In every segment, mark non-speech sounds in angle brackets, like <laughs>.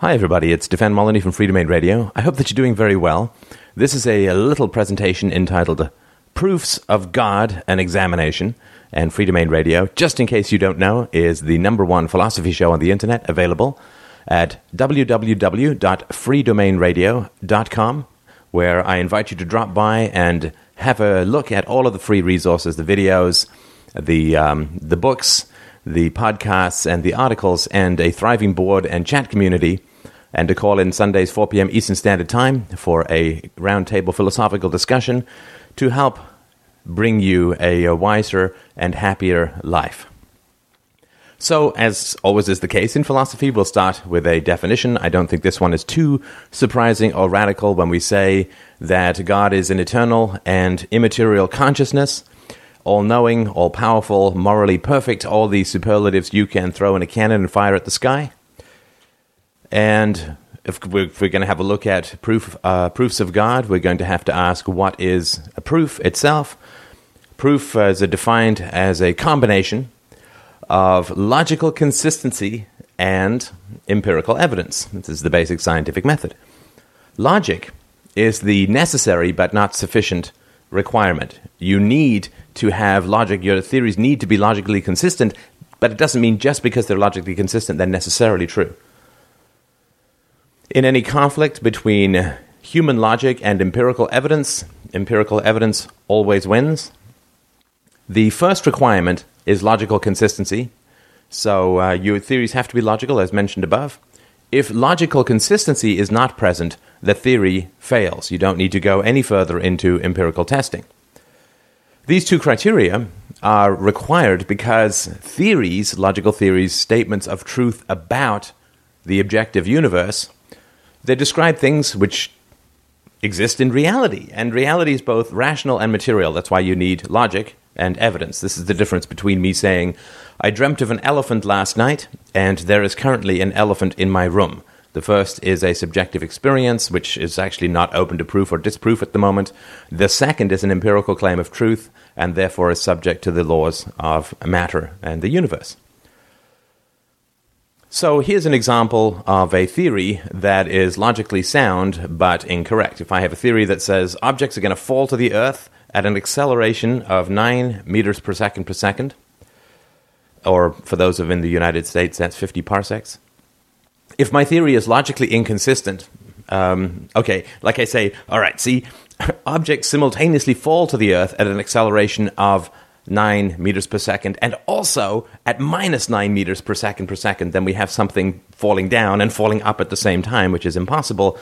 Hi, everybody. It's Stefan Molyneux from Freedomain Radio. I hope that you're doing very well. This is a, little presentation entitled Proofs of God and Examination. And Freedomain Radio, just in case you don't know, is the number one philosophy show on the internet available at www.freedomainradio.com, where I invite you to drop by and have a look at all of the free resources, the videos, the, um, the books, the podcasts, and the articles, and a thriving board and chat community and to call in Sundays 4 p.m. Eastern Standard Time for a roundtable philosophical discussion to help bring you a, wiser and happier life. So, as always is the case in philosophy, we'll start with a definition. I don't think this one is too surprising or radical when we say that God is an eternal and immaterial consciousness, all knowing, all powerful, morally perfect, all the superlatives you can throw in a cannon and fire at the sky. And if we're, going to have a look at proof, uh, proofs of God, we're going to have to ask what is a proof itself. Proof uh, is defined as a combination of logical consistency and empirical evidence. This is the basic scientific method. Logic is the necessary but not sufficient requirement. You need to have logic, your theories need to be logically consistent, but it doesn't mean just because they're logically consistent, they're necessarily true. In any conflict between human logic and empirical evidence, empirical evidence always wins. The first requirement is logical consistency. So uh, your theories have to be logical, as mentioned above. If logical consistency is not present, the theory fails. You don't need to go any further into empirical testing. These two criteria are required because theories, logical theories, statements of truth about the objective universe, they describe things which exist in reality, and reality is both rational and material. That's why you need logic and evidence. This is the difference between me saying, I dreamt of an elephant last night, and there is currently an elephant in my room. The first is a subjective experience, which is actually not open to proof or disproof at the moment. The second is an empirical claim of truth, and therefore is subject to the laws of matter and the universe. So here's an example of a theory that is logically sound but incorrect. If I have a theory that says objects are going to fall to the earth at an acceleration of 9 meters per second per second, or for those of in the United States, that's 50 parsecs. If my theory is logically inconsistent, um, okay, like I say, all right, see, <laughs> objects simultaneously fall to the earth at an acceleration of 9 meters per second, and also at minus 9 meters per second per second, then we have something falling down and falling up at the same time, which is impossible.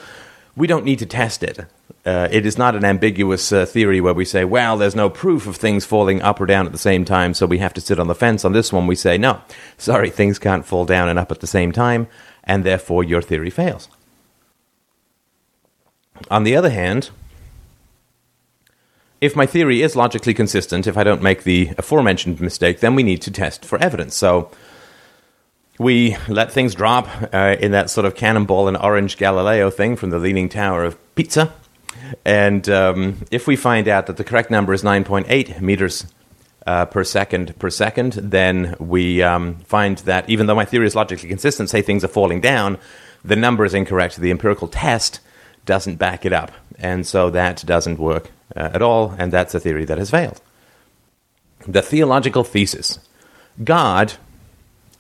We don't need to test it. Uh, it is not an ambiguous uh, theory where we say, well, there's no proof of things falling up or down at the same time, so we have to sit on the fence. On this one, we say, no, sorry, things can't fall down and up at the same time, and therefore your theory fails. On the other hand, if my theory is logically consistent, if I don't make the aforementioned mistake, then we need to test for evidence. So we let things drop uh, in that sort of cannonball and orange Galileo thing from the Leaning Tower of Pisa. And um, if we find out that the correct number is 9.8 meters uh, per second per second, then we um, find that even though my theory is logically consistent, say things are falling down, the number is incorrect. The empirical test doesn't back it up. And so that doesn't work at all, and that's a theory that has failed. The theological thesis God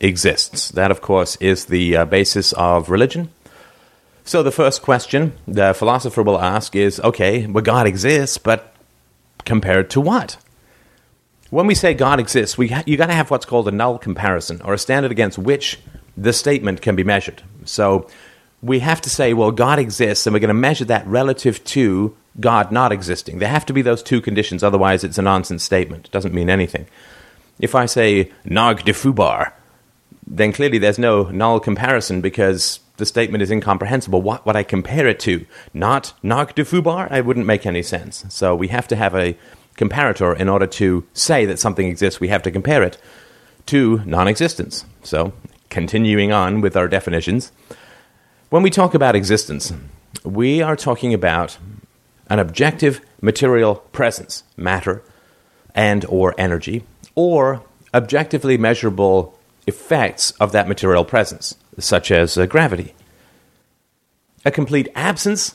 exists. That, of course, is the uh, basis of religion. So the first question the philosopher will ask is okay, well, God exists, but compared to what? When we say God exists, we ha- you got to have what's called a null comparison, or a standard against which the statement can be measured. So we have to say, well, God exists, and we're going to measure that relative to God not existing. There have to be those two conditions, otherwise, it's a nonsense statement. It doesn't mean anything. If I say Nag de Fubar, then clearly there's no null comparison because the statement is incomprehensible. What would I compare it to? Not Nag de Fubar? I wouldn't make any sense. So we have to have a comparator in order to say that something exists. We have to compare it to non existence. So, continuing on with our definitions. When we talk about existence, we are talking about an objective material presence, matter and or energy, or objectively measurable effects of that material presence, such as uh, gravity. A complete absence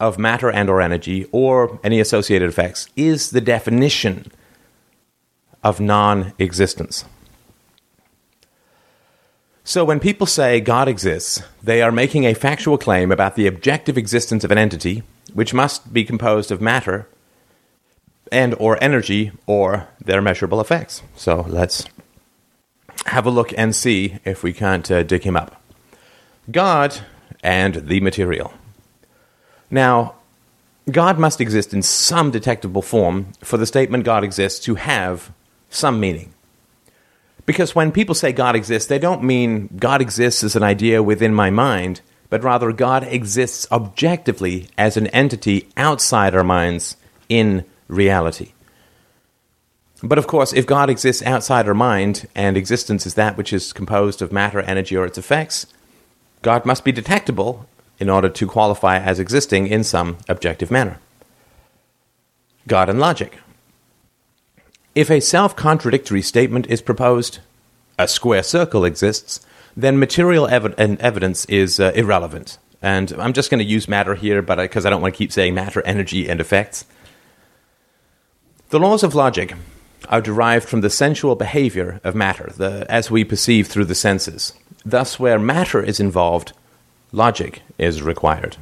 of matter and or energy or any associated effects is the definition of non-existence. So when people say God exists, they are making a factual claim about the objective existence of an entity which must be composed of matter and or energy or their measurable effects. So let's have a look and see if we can't uh, dig him up. God and the material. Now, God must exist in some detectable form for the statement God exists to have some meaning. Because when people say God exists, they don't mean God exists as an idea within my mind, but rather God exists objectively as an entity outside our minds in reality. But of course, if God exists outside our mind and existence is that which is composed of matter, energy, or its effects, God must be detectable in order to qualify as existing in some objective manner. God and logic. If a self contradictory statement is proposed, a square circle exists, then material ev- evidence is uh, irrelevant. And I'm just going to use matter here, but because I, I don't want to keep saying matter, energy, and effects. The laws of logic are derived from the sensual behavior of matter, the, as we perceive through the senses. Thus, where matter is involved, logic is required.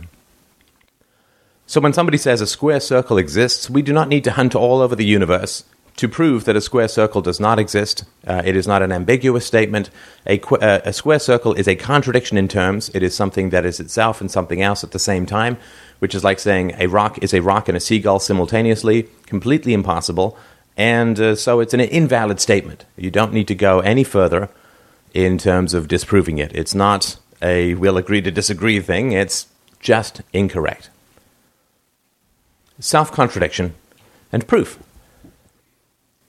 So, when somebody says a square circle exists, we do not need to hunt all over the universe to prove that a square circle does not exist. Uh, it is not an ambiguous statement. A, qu- uh, a, square circle is a contradiction in terms. It is something that is itself and something else at the same time which is like saying a rock is a rock and a seagull simultaneously, completely impossible. And uh, so it's an invalid statement. You don't need to go any further in terms of disproving it. It's not a we'll agree to disagree thing, it's just incorrect. Self contradiction and proof.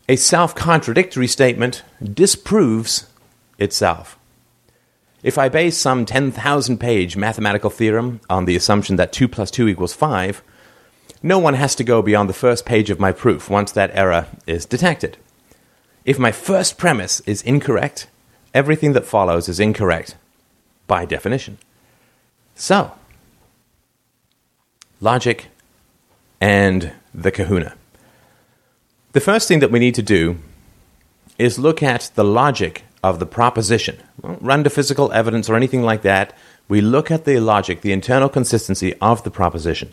A self contradictory statement disproves itself. If I base some 10,000 page mathematical theorem on the assumption that 2 plus 2 equals 5, no one has to go beyond the first page of my proof once that error is detected. If my first premise is incorrect, everything that follows is incorrect by definition. So, logic and the kahuna. The first thing that we need to do is look at the logic of the proposition. run to physical evidence or anything like that. We look at the logic, the internal consistency of the proposition.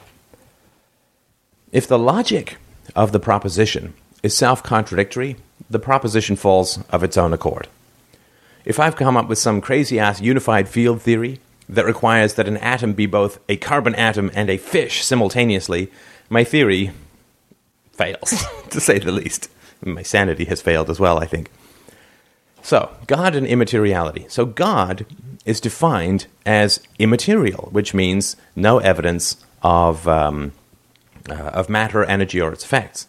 If the logic of the proposition is self contradictory, the proposition falls of its own accord. If I've come up with some crazy ass unified field theory that requires that an atom be both a carbon atom and a fish simultaneously, my theory fails, <laughs> to say the least. My sanity has failed as well, I think. So, God and immateriality. So, God is defined as immaterial, which means no evidence of, um, uh, of matter, energy, or its effects.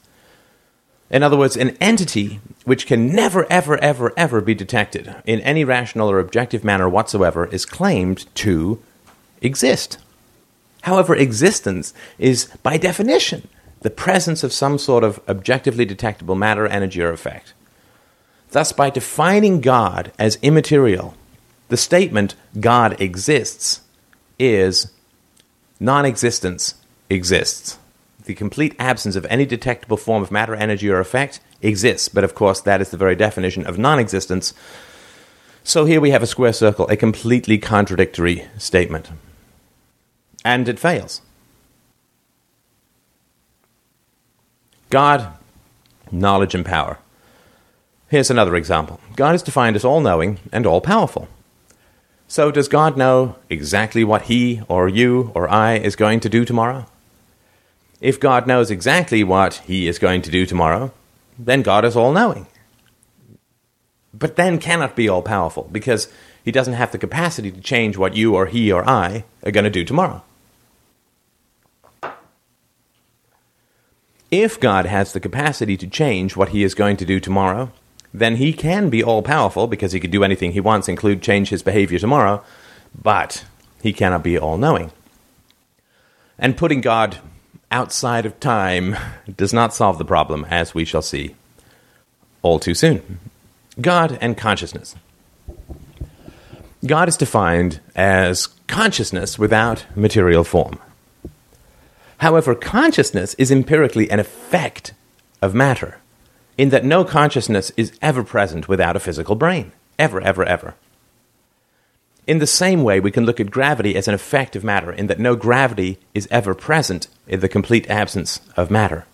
In other words, an entity which can never, ever, ever, ever be detected in any rational or objective manner whatsoever is claimed to exist. However, existence is, by definition, the presence of some sort of objectively detectable matter, energy, or effect. Thus, by defining God as immaterial, the statement God exists is non existence exists. The complete absence of any detectable form of matter, energy, or effect exists, but of course, that is the very definition of non existence. So here we have a square circle, a completely contradictory statement. And it fails. God, knowledge, and power. Here's another example God is defined as all knowing and all powerful. So, does God know exactly what he or you or I is going to do tomorrow? If God knows exactly what he is going to do tomorrow, then God is all knowing. But then cannot be all powerful because he doesn't have the capacity to change what you or he or I are going to do tomorrow. If God has the capacity to change what he is going to do tomorrow, then he can be all powerful because he could do anything he wants, include change his behavior tomorrow, but he cannot be all knowing. And putting God outside of time does not solve the problem, as we shall see all too soon. God and consciousness. God is defined as consciousness without material form. However, consciousness is empirically an effect of matter, in that no consciousness is ever present without a physical brain. Ever, ever, ever. In the same way, we can look at gravity as an effect of matter, in that no gravity is ever present in the complete absence of matter.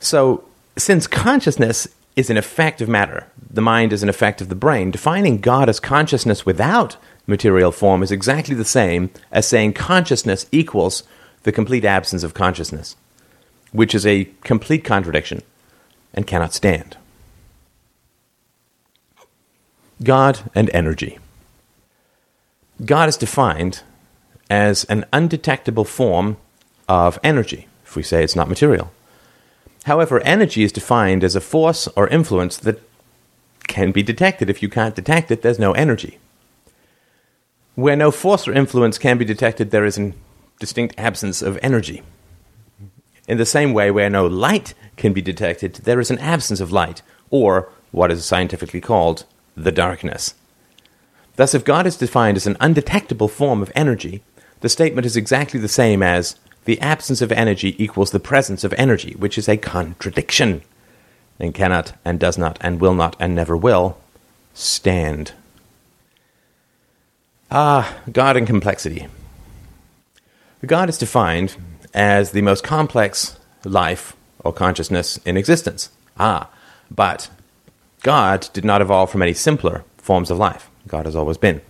So, since consciousness is an effect of matter, the mind is an effect of the brain, defining God as consciousness without material form is exactly the same as saying consciousness equals the complete absence of consciousness, which is a complete contradiction and cannot stand. God and energy. God is defined as an undetectable form of energy, if we say it's not material. However, energy is defined as a force or influence that can be detected. If you can't detect it, there's no energy. Where no force or influence can be detected, there is a distinct absence of energy. In the same way, where no light can be detected, there is an absence of light, or what is scientifically called the darkness. Thus, if God is defined as an undetectable form of energy, the statement is exactly the same as the absence of energy equals the presence of energy, which is a contradiction, and cannot, and does not, and will not, and never will stand. Ah, God and complexity. God is defined as the most complex life or consciousness in existence. Ah, but God did not evolve from any simpler forms of life. God has always been.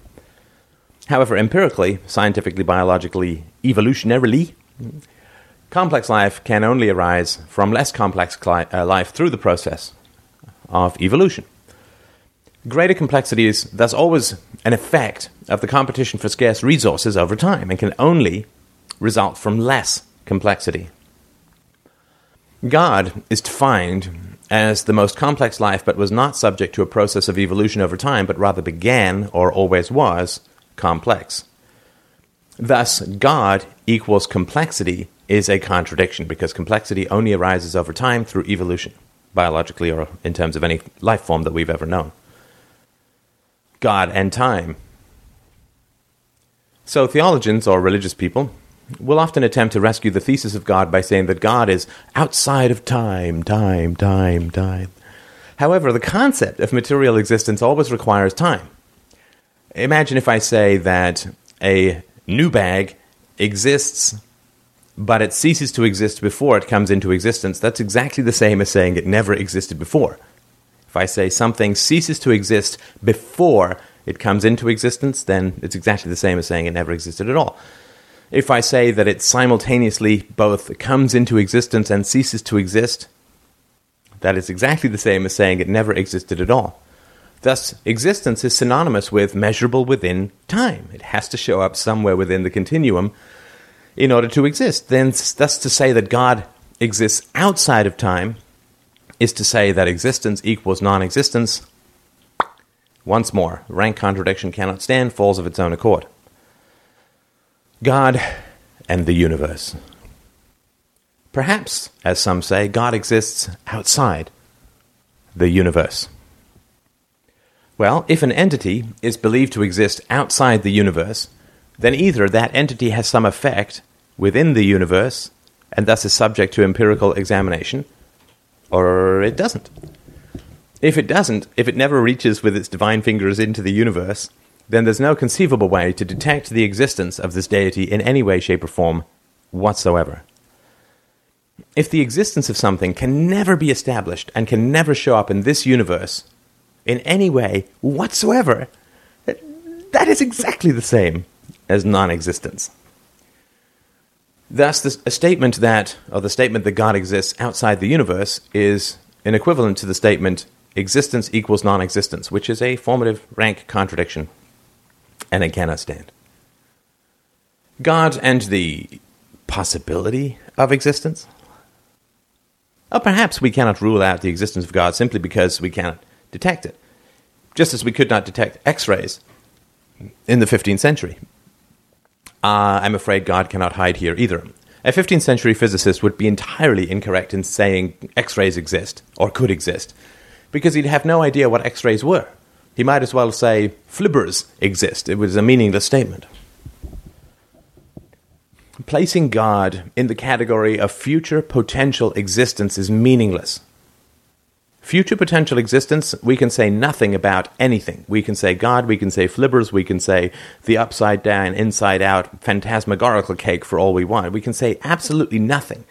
However, empirically, scientifically, biologically, evolutionarily, complex life can only arise from less complex cli- uh, life through the process of evolution. Greater complexity is thus always an effect of the competition for scarce resources over time and can only result from less complexity. God is defined as the most complex life, but was not subject to a process of evolution over time, but rather began, or always was, complex. Thus, God equals complexity is a contradiction because complexity only arises over time through evolution, biologically or in terms of any life form that we've ever known. God and time. So, theologians or religious people will often attempt to rescue the thesis of God by saying that God is outside of time, time, time, time. However, the concept of material existence always requires time. Imagine if I say that a new bag exists, but it ceases to exist before it comes into existence. That's exactly the same as saying it never existed before. If I say something ceases to exist before it comes into existence, then it's exactly the same as saying it never existed at all if I say that it simultaneously both comes into existence and ceases to exist, that is exactly the same as saying it never existed at all. Thus, existence is synonymous with measurable within time. It has to show up somewhere within the continuum in order to exist. Then, thus, to say that God exists outside of time is to say that existence equals non existence. Once more, rank contradiction cannot stand, falls of its own accord. God and the universe. Perhaps, as some say, God exists outside the universe. Well, if an entity is believed to exist outside the universe, then either that entity has some effect within the universe and thus is subject to empirical examination, or it doesn't. If it doesn't, if it never reaches with its divine fingers into the universe, then there's no conceivable way to detect the existence of this deity in any way, shape, or form whatsoever. If the existence of something can never be established and can never show up in this universe in any way whatsoever, that is exactly the same as non existence. Thus, a statement that, or the statement that God exists outside the universe, is an equivalent to the statement existence equals non existence, which is a formative rank contradiction and it cannot stand. God and the possibility of existence? Or perhaps we cannot rule out the existence of God simply because we cannot detect it, just as we could not detect X rays in the 15th century. Uh, I'm afraid God cannot hide here either. A 15th century physicist would be entirely incorrect in saying X rays exist or could exist, because he'd have no idea what X rays were. He might as well say flibbers exist. It was a meaningless statement. Placing God in the category of future potential existence is meaningless. Future potential existence, we can say nothing about anything. We can say God, we can say flibbers, we can say the upside down, inside out, phantasmagorical cake for all we want. We can say absolutely nothing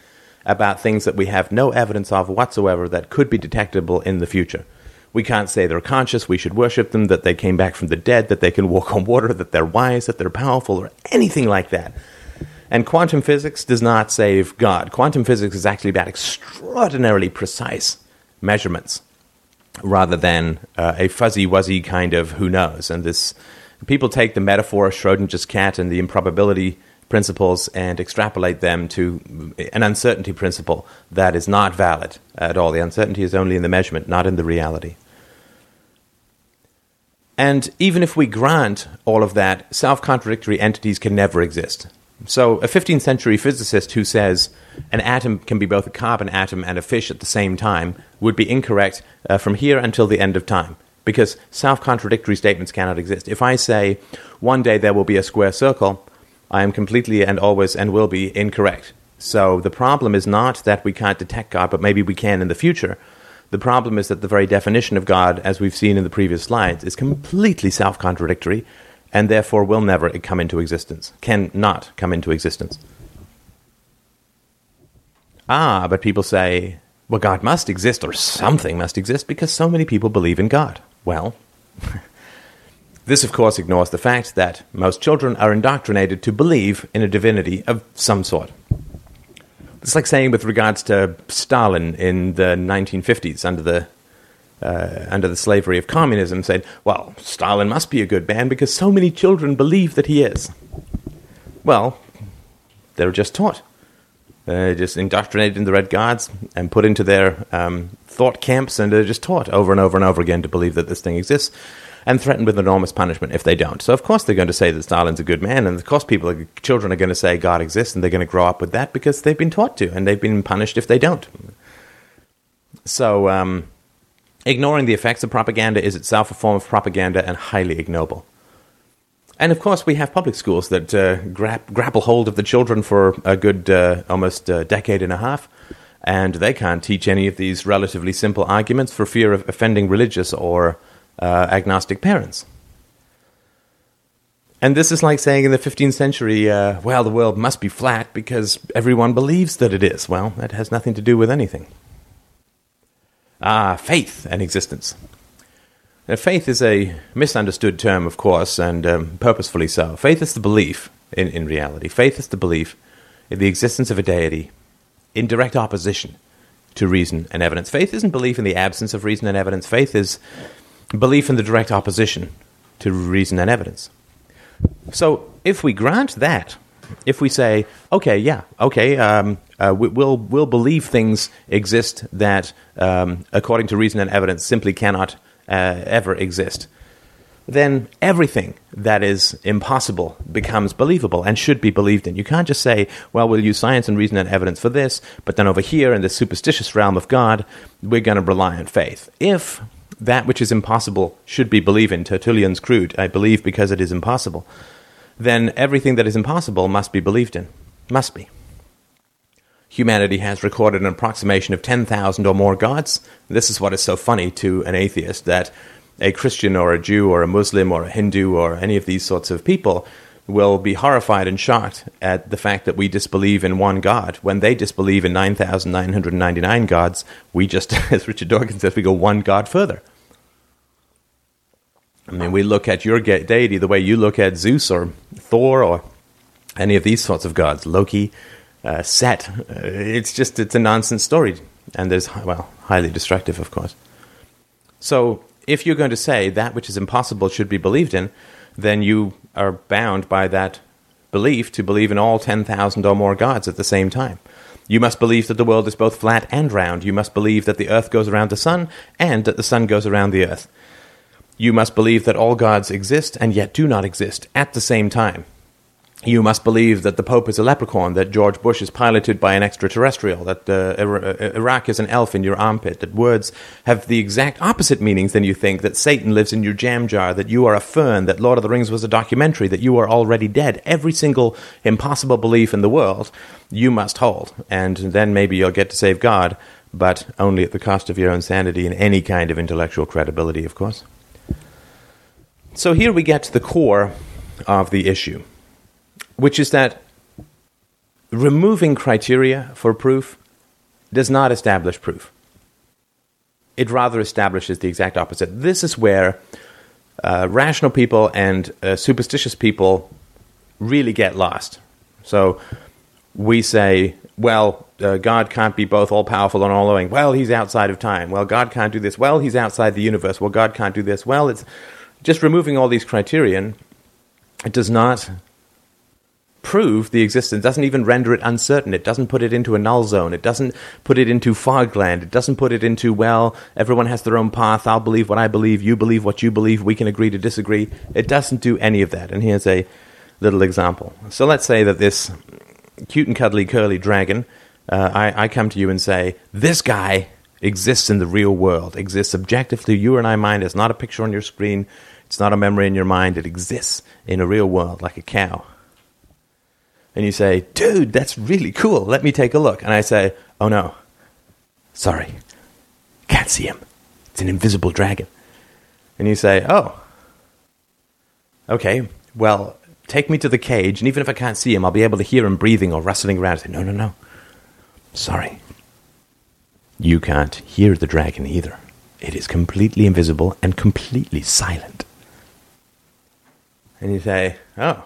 about things that we have no evidence of whatsoever that could be detectable in the future. We can't say they're conscious, we should worship them, that they came back from the dead, that they can walk on water, that they're wise, that they're powerful, or anything like that. And quantum physics does not save God. Quantum physics is actually about extraordinarily precise measurements rather than uh, a fuzzy wuzzy kind of who knows. And this people take the metaphor of Schrodinger's cat and the improbability principles and extrapolate them to an uncertainty principle that is not valid at all. The uncertainty is only in the measurement, not in the reality. And even if we grant all of that, self contradictory entities can never exist. So, a 15th century physicist who says an atom can be both a carbon atom and a fish at the same time would be incorrect uh, from here until the end of time because self contradictory statements cannot exist. If I say one day there will be a square circle, I am completely and always and will be incorrect. So, the problem is not that we can't detect God, but maybe we can in the future. The problem is that the very definition of God, as we've seen in the previous slides, is completely self contradictory and therefore will never come into existence, cannot come into existence. Ah, but people say, well, God must exist or something must exist because so many people believe in God. Well, <laughs> this, of course, ignores the fact that most children are indoctrinated to believe in a divinity of some sort. It's like saying, with regards to Stalin in the 1950s under the uh, under the slavery of communism said, well, Stalin must be a good man because so many children believe that he is. Well, they're just taught. They're just indoctrinated in the Red Guards and put into their um, thought camps, and they're just taught over and over and over again to believe that this thing exists and threatened with enormous punishment if they don't. So, of course, they're going to say that Stalin's a good man, and of course, people, children are going to say God exists, and they're going to grow up with that because they've been taught to, and they've been punished if they don't. So, um, Ignoring the effects of propaganda is itself a form of propaganda and highly ignoble. And of course, we have public schools that uh, gra- grapple hold of the children for a good uh, almost a decade and a half, and they can't teach any of these relatively simple arguments for fear of offending religious or uh, agnostic parents. And this is like saying in the 15th century, uh, well, the world must be flat because everyone believes that it is. Well, that has nothing to do with anything. Ah, faith and existence. Now, faith is a misunderstood term, of course, and um, purposefully so. Faith is the belief, in, in reality, faith is the belief in the existence of a deity in direct opposition to reason and evidence. Faith isn't belief in the absence of reason and evidence, faith is belief in the direct opposition to reason and evidence. So, if we grant that, if we say, okay, yeah, okay, um, uh, we, will we'll believe things exist that, um, according to reason and evidence, simply cannot uh, ever exist, then everything that is impossible becomes believable and should be believed in. You can't just say, well, we'll use science and reason and evidence for this, but then over here in the superstitious realm of God, we're going to rely on faith. If that which is impossible should be believed in, Tertullian's credo, I believe because it is impossible then everything that is impossible must be believed in. Must be. Humanity has recorded an approximation of 10,000 or more gods. This is what is so funny to an atheist that a Christian or a Jew or a Muslim or a Hindu or any of these sorts of people will be horrified and shocked at the fact that we disbelieve in one God. When they disbelieve in 9,999 gods, we just, <laughs> as Richard Dawkins says, we go one God further. I mean, we look at your deity the way you look at Zeus or Thor or any of these sorts of gods, Loki, uh, Set. Uh, it's just it's a nonsense story, and there's well highly destructive, of course. So, if you're going to say that which is impossible should be believed in, then you are bound by that belief to believe in all ten thousand or more gods at the same time. You must believe that the world is both flat and round. You must believe that the earth goes around the sun and that the sun goes around the earth you must believe that all gods exist and yet do not exist at the same time. You must believe that the Pope is a leprechaun, that George Bush is piloted by an extraterrestrial, that uh, uh, Iraq is an elf in your armpit, that words have the exact opposite meanings than you think, that Satan lives in your jam jar, that you are a fern, that Lord of the Rings was a documentary, that you are already dead. Every single impossible belief in the world you must hold. And then maybe you'll get to save God, but only at the cost of your own sanity and any kind of intellectual credibility, of course. So here we get to the core of the issue which is that removing criteria for proof does not establish proof. It rather establishes the exact opposite. This is where uh, rational people and uh, superstitious people really get lost. So we say, well, uh, God can't be both all powerful and all knowing. Well, he's outside of time. Well, God can't do this. Well, he's outside the universe. Well, God can't do this. Well, it's just removing all these criterion. It does not prove the existence, doesn't even render it uncertain. It doesn't put it into a null zone. It doesn't put it into fogland. It doesn't put it into, well, everyone has their own path. I'll believe what I believe. You believe what you believe. We can agree to disagree. It doesn't do any of that. And here's a little example. So let's say that this cute and cuddly curly dragon, uh, I, I come to you and say, this guy exists in the real world, exists objectively. You and I mind. It's not a picture on your screen. It's not a memory in your mind. It exists in a real world, like a cow and you say, dude, that's really cool. Let me take a look. And I say, oh no, sorry, can't see him. It's an invisible dragon. And you say, oh, okay, well, take me to the cage, and even if I can't see him, I'll be able to hear him breathing or rustling around. I say, no, no, no, sorry. You can't hear the dragon either. It is completely invisible and completely silent. And you say, oh,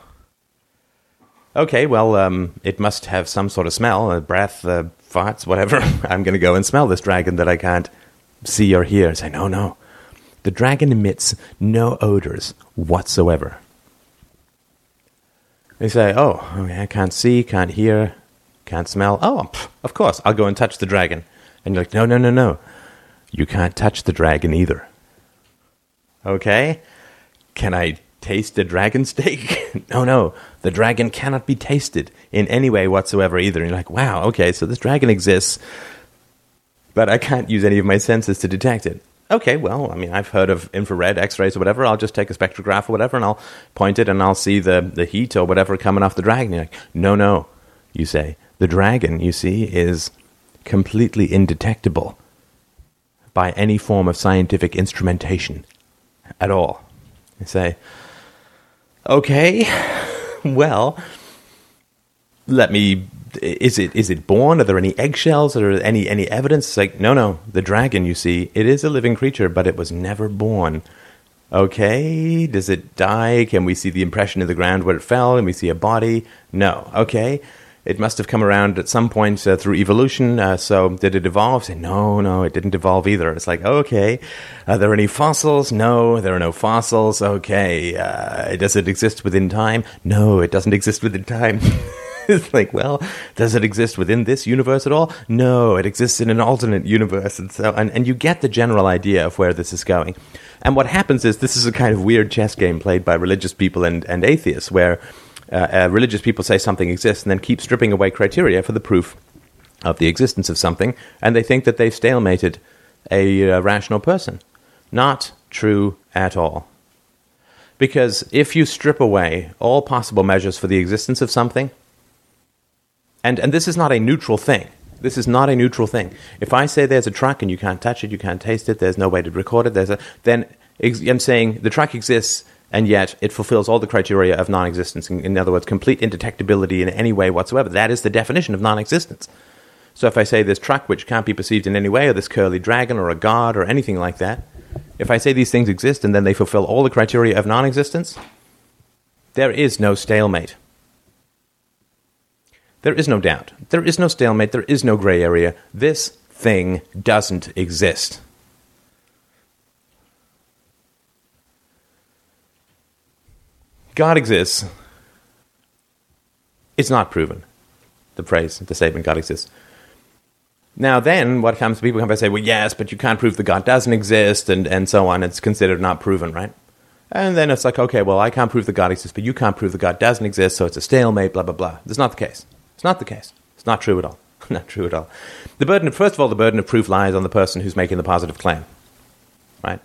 okay, well, um, it must have some sort of smell, a breath, uh, farts, whatever. <laughs> I'm going to go and smell this dragon that I can't see or hear. say, no, no. The dragon emits no odors whatsoever. They say, oh, okay, I can't see, can't hear, can't smell. Oh, pff, of course, I'll go and touch the dragon. And you're like, no, no, no, no. You can't touch the dragon either. Okay? Can I taste a dragon steak? <laughs> no, no. The dragon cannot be tasted in any way whatsoever either. And you're like, wow, okay, so this dragon exists, but I can't use any of my senses to detect it. Okay, well, I mean, I've heard of infrared, X rays, or whatever. I'll just take a spectrograph or whatever, and I'll point it, and I'll see the, the heat or whatever coming off the dragon. You're like, no, no, you say. The dragon, you see, is completely indetectable by any form of scientific instrumentation at all. You say, okay, <laughs> well, let me. Is it is it born? Are there any eggshells? Are there any any evidence? It's like no, no. The dragon, you see, it is a living creature, but it was never born. Okay, does it die? Can we see the impression in the ground where it fell? Can we see a body? No. Okay, it must have come around at some point uh, through evolution. Uh, so did it evolve? Say, no, no, it didn't evolve either. It's like, okay, are there any fossils? No, there are no fossils. Okay, uh, does it exist within time? No, it doesn't exist within time. <laughs> it's like, well, does it exist within this universe at all? No, it exists in an alternate universe, and so and, and you get the general idea of where this is going. And what happens is this is a kind of weird chess game played by religious people and, and atheists, where uh, uh, religious people say something exists and then keep stripping away criteria for the proof of the existence of something, and they think that they've stalemated a uh, rational person. Not true at all. Because if you strip away all possible measures for the existence of something, and, and this is not a neutral thing. This is not a neutral thing. If I say there's a truck and you can't touch it, you can't taste it, there's no way to record it, there's a, then I'm saying the truck exists and yet it fulfills all the criteria of non existence. In, in, other words, complete indetectability in any way whatsoever. That is the definition of non existence. So if I say this truck which can't be perceived in any way, or this curly dragon, or a god, or anything like that, if I say these things exist and then they fulfill all the criteria of non existence, there is no stalemate. There is no doubt. There is no stalemate. There is no gray area. This thing doesn't exist. God exists. It's not proven. The phrase, the statement, God exists. Now, then, what comes? People come and say, "Well, yes, but you can't prove that God doesn't exist," and and so on. It's considered not proven, right? And then it's like, okay, well, I can't prove that God exists, but you can't prove that God doesn't exist, so it's a stalemate, blah, blah, blah. That's not the case. It's not the case. It's not true at all. <laughs> not true at all. The burden of, first of all, the burden of proof lies on the person who's making the positive claim. Right?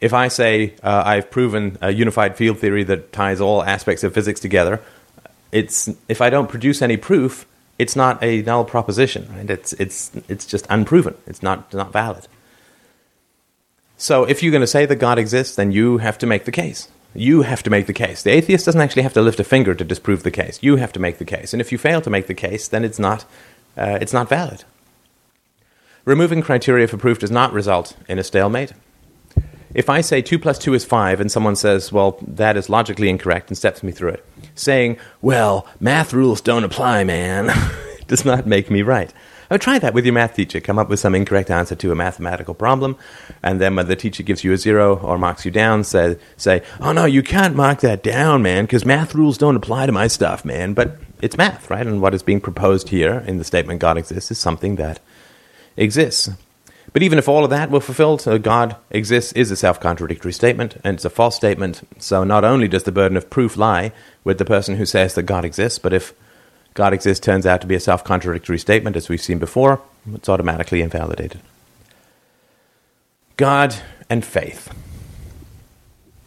If I say uh, I've proven a unified field theory that ties all aspects of physics together, it's if I don't produce any proof, it's not a null proposition. Right? It's it's it's just unproven. It's not not valid. So if you're going to say that God exists, then you have to make the case. You have to make the case. The atheist doesn't actually have to lift a finger to disprove the case. You have to make the case. And if you fail to make the case, then it's not, uh, it's not valid. Removing criteria for proof does not result in a stalemate. If I say 2 plus 2 is 5 and someone says, well, that is logically incorrect and steps me through it, saying, well, math rules don't apply, man, <laughs> does not make me right. Oh, try that with your math teacher. Come up with some incorrect answer to a mathematical problem, and then when the teacher gives you a zero or marks you down, say, say "Oh no, you can't mark that down, man, because math rules don't apply to my stuff, man." But it's math, right? And what is being proposed here in the statement "God exists" is something that exists. But even if all of that were fulfilled, so God exists is a self contradictory statement, and it's a false statement. So not only does the burden of proof lie with the person who says that God exists, but if God exists turns out to be a self contradictory statement, as we've seen before, it's automatically invalidated. God and faith.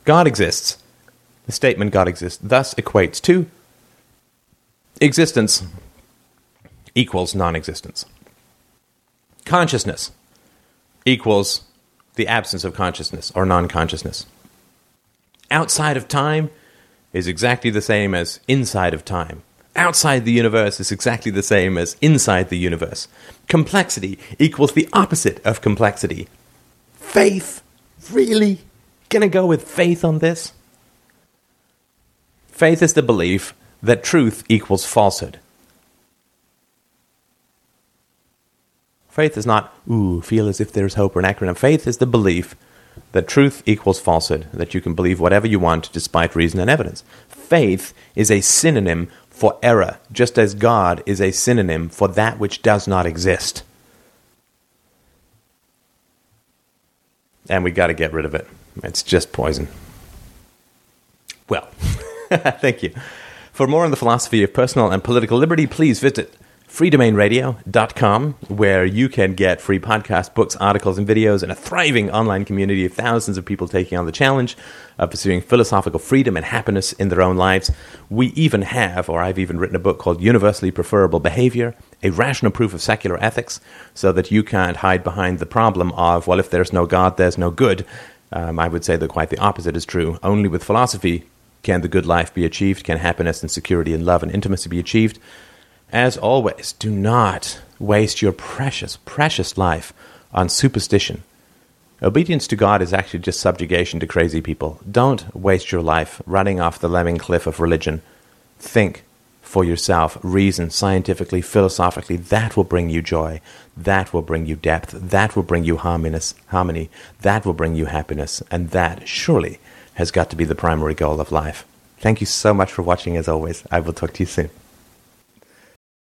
God exists. The statement God exists thus equates to existence equals non existence. Consciousness equals the absence of consciousness or non consciousness. Outside of time is exactly the same as inside of time outside the universe is exactly the same as inside the universe. Complexity equals the opposite of complexity. Faith? Really? Gonna go with faith on this? Faith is the belief that truth equals falsehood. Faith is not, ooh, feel as if there's hope or an acronym. Faith is the belief that truth equals falsehood, that you can believe whatever you want despite reason and evidence. Faith is a synonym for error, just as God is a synonym for that which does not exist. And we've got to get rid of it. It's just poison. Well, <laughs> thank you. For more on the philosophy of personal and political liberty, please visit freedomainradio.com, where you can get free podcasts, books, articles, and videos, and a thriving online community of thousands of people taking on the challenge of pursuing philosophical freedom and happiness in their own lives. We even have, or I've even written a book called Universally Preferable Behavior, a rational proof of secular ethics, so that you can't hide behind the problem of, well, if there's no God, there's no good. Um, I would say that quite the opposite is true. Only with philosophy can the good life be achieved, can happiness and security and love and intimacy be achieved. As always, do not waste your precious, precious life on superstition. Obedience to God is actually just subjugation to crazy people. Don't waste your life running off the lemming cliff of religion. Think for yourself, reason scientifically, philosophically. That will bring you joy. That will bring you depth. That will bring you harmony. That will bring you happiness. And that, surely, has got to be the primary goal of life. Thank you so much for watching, as always. I will talk to you soon.